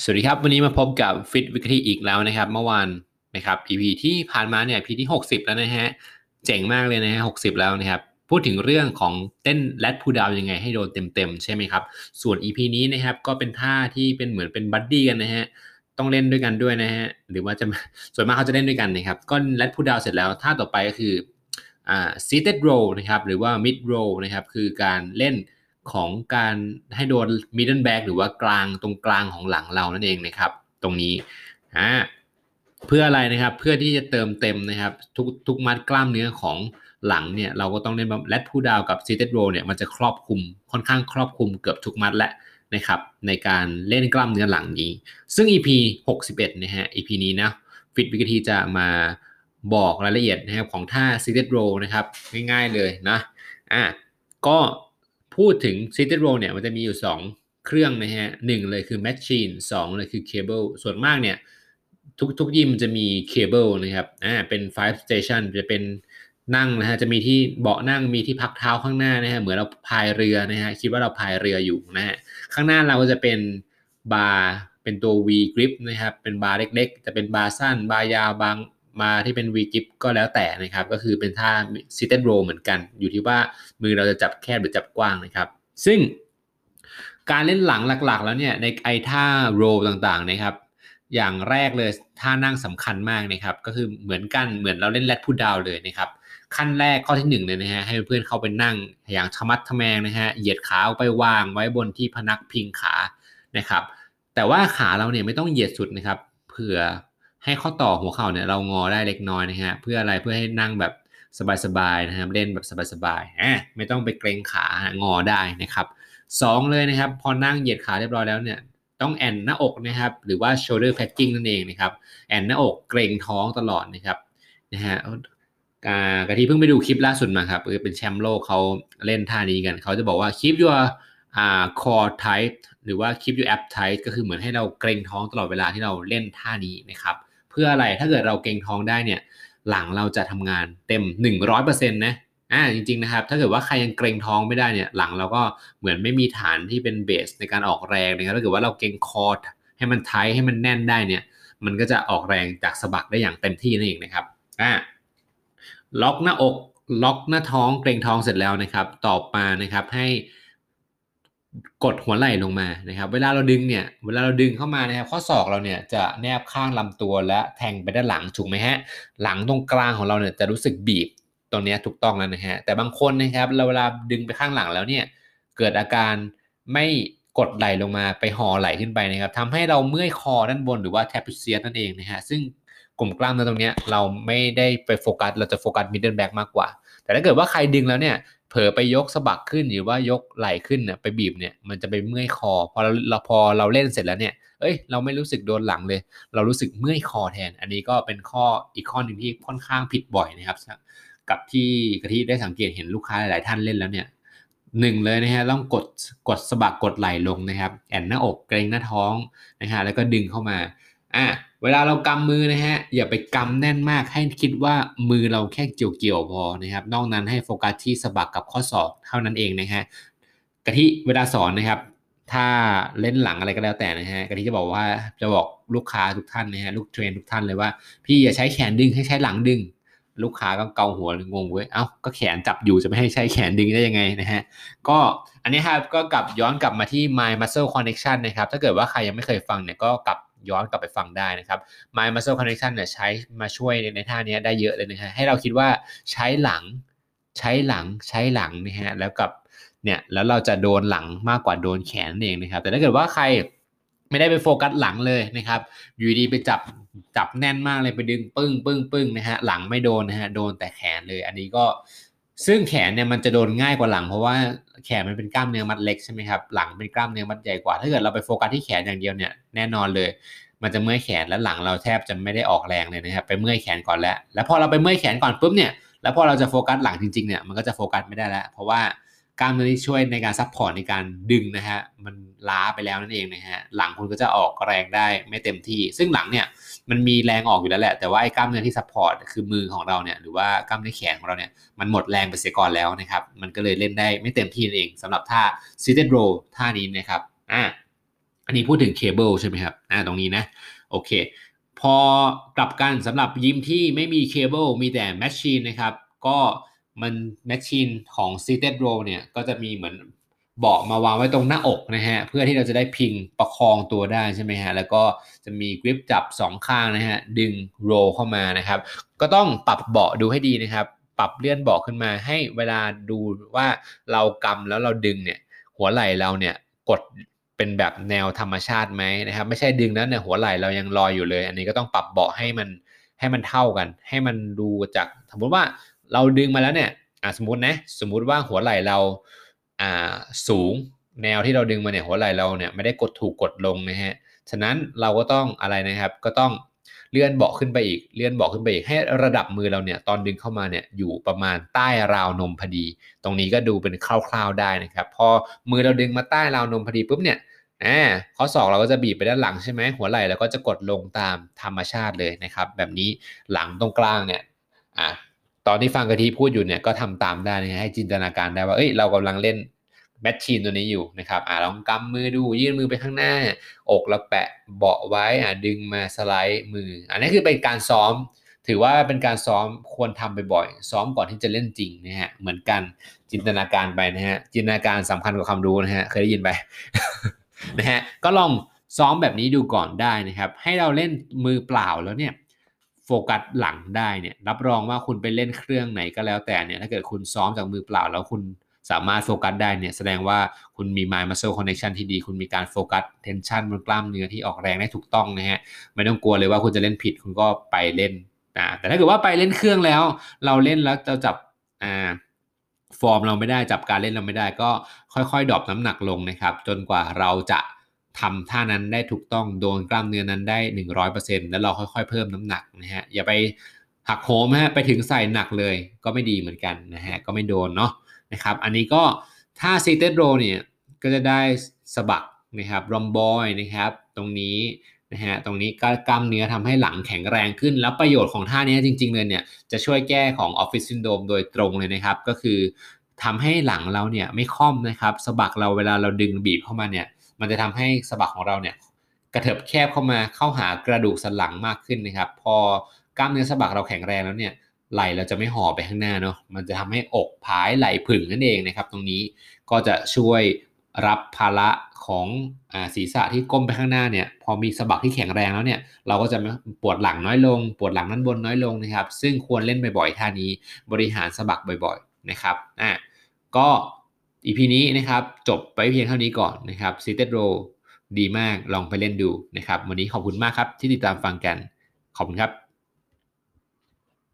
สวัสดีครับ วันนี้มาพบกับ Fit w e e k l y อีกแล้วนะครับ เมื่อวานนะครับ EP ที่ผ่านมาเนี่ย EP ที่ 60 แล้วนะฮะเจ๋งมากเลยนะฮะ60แล้วนะครับ พูดถึงเรื่องของเต้นแรดพูดาวยังไงให้โดนเต็มๆ ใช่ไหมครับ ส่วน EP นี้นะครับก็เป็นท่าที่เป็นเหมือนเป็นบัดดี้กันนะฮะต้องเล่นด้วยกันด้วยนะฮะหรือว่าจะส่วนมากเขาจะเล่นด้วยกันนะครับก็แรดพูดาวเสร็จแล้วท่าต่อไปก็คืออ่า seated row นะครับหรือว่า mid row นะครับคือการเล่น ของการให้โดน middle back หรือว่ากลางตรงกลางของหลังเรานั่นเองนะครับ ตรงนี้อ่าเพื่ออะไรนะครับเพื่อที่จะเติมเต็มนะครับทุกทุกมัดกล้ามเนื้อของหลังเนี่ยเราก็ต้องเล่นแรดพูดาวกับ seated row เนี่ยมันจะครอบคลุมค่อนข้างครอบคลุมเกือบทุกมัดและนะครับในการเล่นกล้ามเนื้อหลังนี้ ซึ่ง EP 61นะฮะ EP นี้นะฟิตวิกทีจะมาบอกรายละเอียดนะครับของท่า seated row นะครับง่ายๆเลยนะอะก็ พูดถึง seated row เนี่ยมันจะมีอยู่ 2 เครื่องนะฮะหนึ่งเลยคือ machine 2 เลยคือ cable ส่วนมากเนี่ยทุกทุกยิมจะมีเคเบิลนะครับอ่าเป็น five station จะเป็นนั่งนะฮะจะมีที่เบาะนั่งมีที่พักเท้าข้างหน้านะฮะเหมือนเราพายเรือนะฮะคิดว่าเราพายเรืออยู่นะฮะข้างหน้าเราก็จะเป็นบาร์เป็นตัว V grip นะครับเป็นบาร์เล็กๆ จะเป็นบาร์สั้นบาร์ยาวบาง มาที่เป็น V grip ก็แล้วแต่นะครับ ก็คือเป็นท่า seated row เหมือนกัน อยู่ที่ว่ามือเราจะจับแคบหรือจับกว้างนะครับ ซึ่งการเล่นหลังหลักๆ แล้วเนี่ยในไอท่า row ต่างๆนะครับ อย่างแรกเลยท่านั่งสำคัญมากนะครับ ก็คือเหมือนกันเหมือนเราเล่นแรดพูดดาวเลยนะครับขั้นแรกข้อที่หนึ่งเลยนะฮะให้เพื่อนเข้าไปนั่งอย่างชมัดทแมงนะฮะเหยียดขาไปวางไว้บนที่พนักพิงขานะครับ แต่ว่าขาเราเนี่ยไม่ต้องเหยียดสุดนะครับ เผื่อ ให้ข้อต่อหัวเข่าเนี่ยเรางอได้เล็กน้อยนะฮะเพื่ออะไรเพื่อให้นั่งแบบสบายๆนะครับเล่นแบบสบายๆอะไม่ต้องไปเกรงขางอได้นะครับสองเลยนะครับ พอนั่งเหยียดขาเรียบร้อยแล้วเนี่ยต้องแอนหน้าอกนะครับหรือว่า shoulder padding นั่นเองนะครับแอนหน้าอกเกรงท้องตลอดนะครับนะฮะกะที่เพิ่งไปดูคลิปล่าสุดมาครับเป็นแชมป์โลกเขาเล่นท่านี้กันเขาจะบอกว่า keep your อ่า core tight หรือว่า keep your ab tight ก็คือเหมือนให้เราเกรงท้องตลอดเวลาที่เราเล่นท่านี้นะครับ เพื่ออะไรถ้าเกิดเราเกรงท้องได้เนี่ยหลังเราจะทำงานเต็ม 100%นะอ่าจริงๆนะครับถ้าเกิดว่าใครยังเกรงท้องไม่ได้เนี่ยหลังเราก็เหมือนไม่มีฐานที่เป็นเบสในการออกแรงนะครับถ้าเกิดว่าเราเกรงคอให้มันไทให้มันแน่นได้เนี่ยมันก็จะออกแรงจากสะบักได้อย่างเต็มที่นั่นเองนะครับอ่าล็อกหน้าอกล็อกหน้าท้องเกรงท้องเสร็จแล้วนะครับ ต่อมานะครับให้ กดหัวไหล่ลงมานะครับ เวลาเราดึงเนี่ย เวลาเราดึงเข้ามานะครับ ข้อศอกเราเนี่ยจะแนบข้างลำตัวและแทงไปด้านหลังถูกไหมฮะ หลังตรงกลางของเราเนี่ยจะรู้สึกบีบตรงนี้ถูกต้องแล้วนะฮะ แต่บางคนนะครับเราเวลาดึงไปข้างหลังแล้วเนี่ย เกิดอาการไม่กดไหลลงมาไปห่อไหลขึ้นไปนะครับทำให้เราเมื่อยคอด้านบนหรือว่าแทปเซียนั่นเองนะฮะ ซึ่งกลุ่มกล้ามเนื้อตรงนี้เราไม่ได้ไปโฟกัส เราจะโฟกัส middle back มากกว่า แต่ถ้าเกิดว่าใครดึงแล้วเนี่ยเผลอไปยกสะบักขึ้นหรือว่ายกไหล่ขึ้นเนี่ยไปบีบเนี่ยมันจะไปเมื่อยคอพอเราพอเราเล่นเสร็จแล้วเนี่ยเอ้ยเราไม่รู้สึกโดนหลังเลย เรารู้สึกเมื่อยคอแทน อันนี้ก็เป็นข้ออีกข้อหนึ่งที่ค่อนข้างผิดบ่อยนะครับ กับที่กะทิได้สังเกตเห็นลูกค้าหลาย ๆ ท่านเล่นแล้วเนี่ยหนึ่งเลยนะฮะต้องกดกดสะบักกดไหล่ลงนะครับ แอ่นหน้าอกเกร็งหน้าท้องนะฮะแล้วก็ดึงเข้ามา อะเวลาเรากำมือนะฮะอย่าไปกำแน่นมากให้คิดว่ามือเราแค่เกี่ยวเกี่ยวพอนะครับนอกนั้นให้โฟกัสที่สะบักกับข้อศอกเท่านั้นเองนะฮะกะทิเวลาสอนนะครับ ถ้าเล่นหลังอะไรก็แล้วแต่นะฮะกะทิจะบอกว่าจะบอกลูกค้าทุกท่านนะฮะลูกเทรนทุกท่านเลยว่า พี่อย่าใช้แขนดึงให้ใช้หลังดึง ลูกค้าก็เกาหัวงงเว้ยเอ้าก็แขนจับอยู่จะไม่ให้ใช้แขนดึงได้ยังไงนะฮะก็อันนี้ครับก็กลับย้อนกลับมาที่ My Muscle Connection นะครับถ้าเกิดว่าใครยังไม่เคยฟังเนี่ยก็กลับ ย้อนกลับไปฟังได้นะครับ My Muscle Connection เนี่ยใช้มาช่วยในท่านี้ได้เยอะเลยนะฮะให้เราคิดว่าใช้หลังใช้หลังใช้หลังนะฮะแล้วกับเนี่ยแล้วเราจะโดนหลังมากกว่าโดนแขนเองนะครับ แต่ถ้าเกิดว่าใครไม่ได้ไปโฟกัสหลังเลยนะครับ อยู่ดีไปจับจับแน่นมากเลยไปดึงปึ้งปึ้งปึ้งนะฮะหลังไม่โดนนะฮะโดนแต่แขนเลย อันนี้ก็ ซึ่งแขนเนี่ยมันจะโดนง่ายกว่าหลัง เพราะว่าแขนมันเป็นกล้ามเนื้อมัดเล็กใช่ไหมครับหลังเป็นกล้ามเนื้อมัดใหญ่กว่า ถ้าเกิดเราไปโฟกัสที่แขนอย่างเดียวเนี่ยแน่นอนเลย มันจะเมื่อยแขนและหลังเราแทบจะไม่ได้ออกแรงเลยนะครับไปเมื่อยแขนก่อนแล้ว แล้วพอเราไปเมื่อยแขนก่อนปุ๊บเนี่ยแล้วพอเราจะโฟกัสหลังจริงๆเนี่ยมันก็จะโฟกัสไม่ได้แล้ว เพราะว่า กล้ามเนื้อที่ช่วยในการ support ในการดึงนะฮะมันล้าไปแล้วนั่นเองนะฮะหลังคุณก็จะออกแรงได้ไม่เต็มที่ ซึ่งหลังเนี่ยมันมีแรงออกอยู่แล้วแหละ แต่ว่าไอ้กล้ามเนื้อที่ support คือมือของเราเนี่ยหรือว่ากล้ามเนื้อแขนของเราเนี่ยมันหมดแรงไปเสียก่อนแล้วนะครับมันก็เลยเล่นได้ไม่เต็มที่นั่นเองสำหรับท่า seated row ท่านี้นะครับอ่าอันนี้พูดถึงเคเบิลใช่ไหมครับอ่าตรงนี้นะโอเค พอกลับกันสำหรับยิมที่ไม่มีเคเบิลมีแต่ machine นะครับก็ มัน machine ของ seated row เนี่ยก็จะมีเหมือนเบาะมาวางไว้ตรงหน้าอกนะฮะ เพื่อที่เราจะได้พิงประคองตัวได้ใช่ไหมฮะ แล้วก็จะมี grip จับสองข้างนะฮะ ดึงโรเข้ามานะครับ ก็ต้องปรับเบาะดูให้ดีนะครับ ปรับเลื่อนเบาะขึ้นมาให้เวลาดูว่าเรากำแล้วเราดึงเนี่ย หัวไหล่เราเนี่ยกดเป็นแบบแนวธรรมชาติไหมนะครับ ไม่ใช่ดึงแล้วเนี่ยหัวไหล่เรายังลอยอยู่เลย อันนี้ก็ต้องปรับเบาะให้มันให้มันเท่ากัน ให้มันดูจากสมมติว่า เราดึงมาแล้วเนี่ยสมมตินะสมมุติว่าหัวไหล่เราสูงแนวที่เราดึงมาเนี่ยหัวไหล่เราเนี่ยไม่ได้กดถูกกดลงนะฮะฉะนั้นเราก็ต้องอะไรนะครับ ก็ต้องเลื่อนเบาะขึ้นไปอีกเลื่อนเบาะขึ้นไปอีกให้ระดับมือเราเนี่ยตอนดึงเข้ามาเนี่ยอยู่ประมาณใต้ราวนมพอดี ตรงนี้ก็ดูเป็นคร่าวๆได้นะครับ พอมือเราดึงมาใต้ราวนมพอดีปุ๊บเนี่ยอ่าข้อศอกเราก็จะบีบไปด้านหลังใช่ไหมหัวไหล่เราก็จะกดลงตามธรรมชาติเลยนะครับ แบบนี้หลังตรงกลางเนี่ยอ่า ตอนที่ฟังกะทิพูดอยู่เนี่ยก็ทำตามได้นะให้จินตนาการได้ว่าเอ้ยเรากำลังเล่นแมชชีนตัวนี้อยู่นะครับอ่าลองกำมือดูยื่นมือไปข้างหน้า อกแล้วแปะเบาะไว้อ่าดึงมาสไลด์มือ อันนี้คือเป็นการซ้อม ถือว่าเป็นการซ้อมควรทำบ่อยๆซ้อมก่อนที่จะเล่นจริงนะฮะเหมือนกันจินตนาการไปนะฮะจินตนาการสำคัญกว่าคำรู้นะฮะเคยได้ยินไปนะฮะก็ลองซ้อมแบบนี้ดูก่อนได้นะครับ ให้เราเล่นมือเปล่าแล้วเนี่ย โฟกัสหลังได้เนี่ยรับรองว่าคุณไปเล่นเครื่องไหนก็แล้วแต่เนี่ยถ้าเกิดคุณซ้อมจากมือเปล่าแล้วคุณสามารถโฟกัสได้เนี่ยแสดงว่าคุณมี mind muscle connection ที่ดี คุณมีการโฟกัส tension บนกล้ามเนื้อที่ออกแรงได้ถูกต้องนะฮะไม่ต้องกลัวเลยว่าคุณจะเล่นผิดคุณก็ไปเล่นนะแต่ถ้าเกิดว่าไปเล่นเครื่องแล้ว เราเล่นแล้วจะจับอ่าฟอร์มเราไม่ได้จับการเล่นเราไม่ได้ก็ค่อยๆดรอปน้ำหนักลงนะครับ จนกว่าเราจะ ทำท่านั้นได้ถูกต้องโดนกล้ามเนื้อนั้นได้ 100%แล้วเราค่อยๆ เพิ่มน้ำหนักนะฮะอย่าไปหักโหมฮะไปถึงใส่หนักเลยก็ไม่ดีเหมือนกันนะฮะก็ไม่โดนเนาะนะครับอันนี้ก็ถ้า seated row เนี่ยก็จะได้สะบักนะครับรอมบอยนะครับตรงนี้นะฮะตรงนี้ก็กล้ามเนื้อทำให้หลังแข็งแรงขึ้น แล้วประโยชน์ของท่านี้จริง ๆ เลยเนี่ยจะช่วยแก้ของ office syndrome โดยตรงเลยนะครับ ก็คือทำให้หลังเราเนี่ยไม่ค่อมนะครับสะบักเราเวลาเราดึงบีบเข้ามาเนี่ย มันจะทำให้สะบักของเราเนี่ยกระเถิบแคบเข้ามาเข้าหากระดูกสันหลังมากขึ้นนะครับ พอกล้ามเนื้อสะบักเราแข็งแรงแล้วเนี่ยไหลเราจะไม่ห่อไปข้างหน้าเนาะมันจะทำให้อกผายไหลผึ่งนั่นเองนะครับ ตรงนี้ก็จะช่วยรับภาระของอศีรษะที่ก้มไปข้างหน้าเนี่ยพอมีสะบักที่แข็งแรงแล้วเนี่ยเราก็จะปวดหลังน้อยลง ปวดหลังด้านบนน้อยลงนะครับ ซึ่งควรเล่นบ่อยๆท่านี้บริหารสะบักบ่อย ๆนะครับอะก็ อีพีนี้นะครับจบไปเพียงเท่านี้ก่อนนะครับซีเต็ดโรดีมากลองไปเล่นดูนะครับ วันนี้ขอบคุณมากครับที่ติดตามฟังกัน ขอบคุณครับ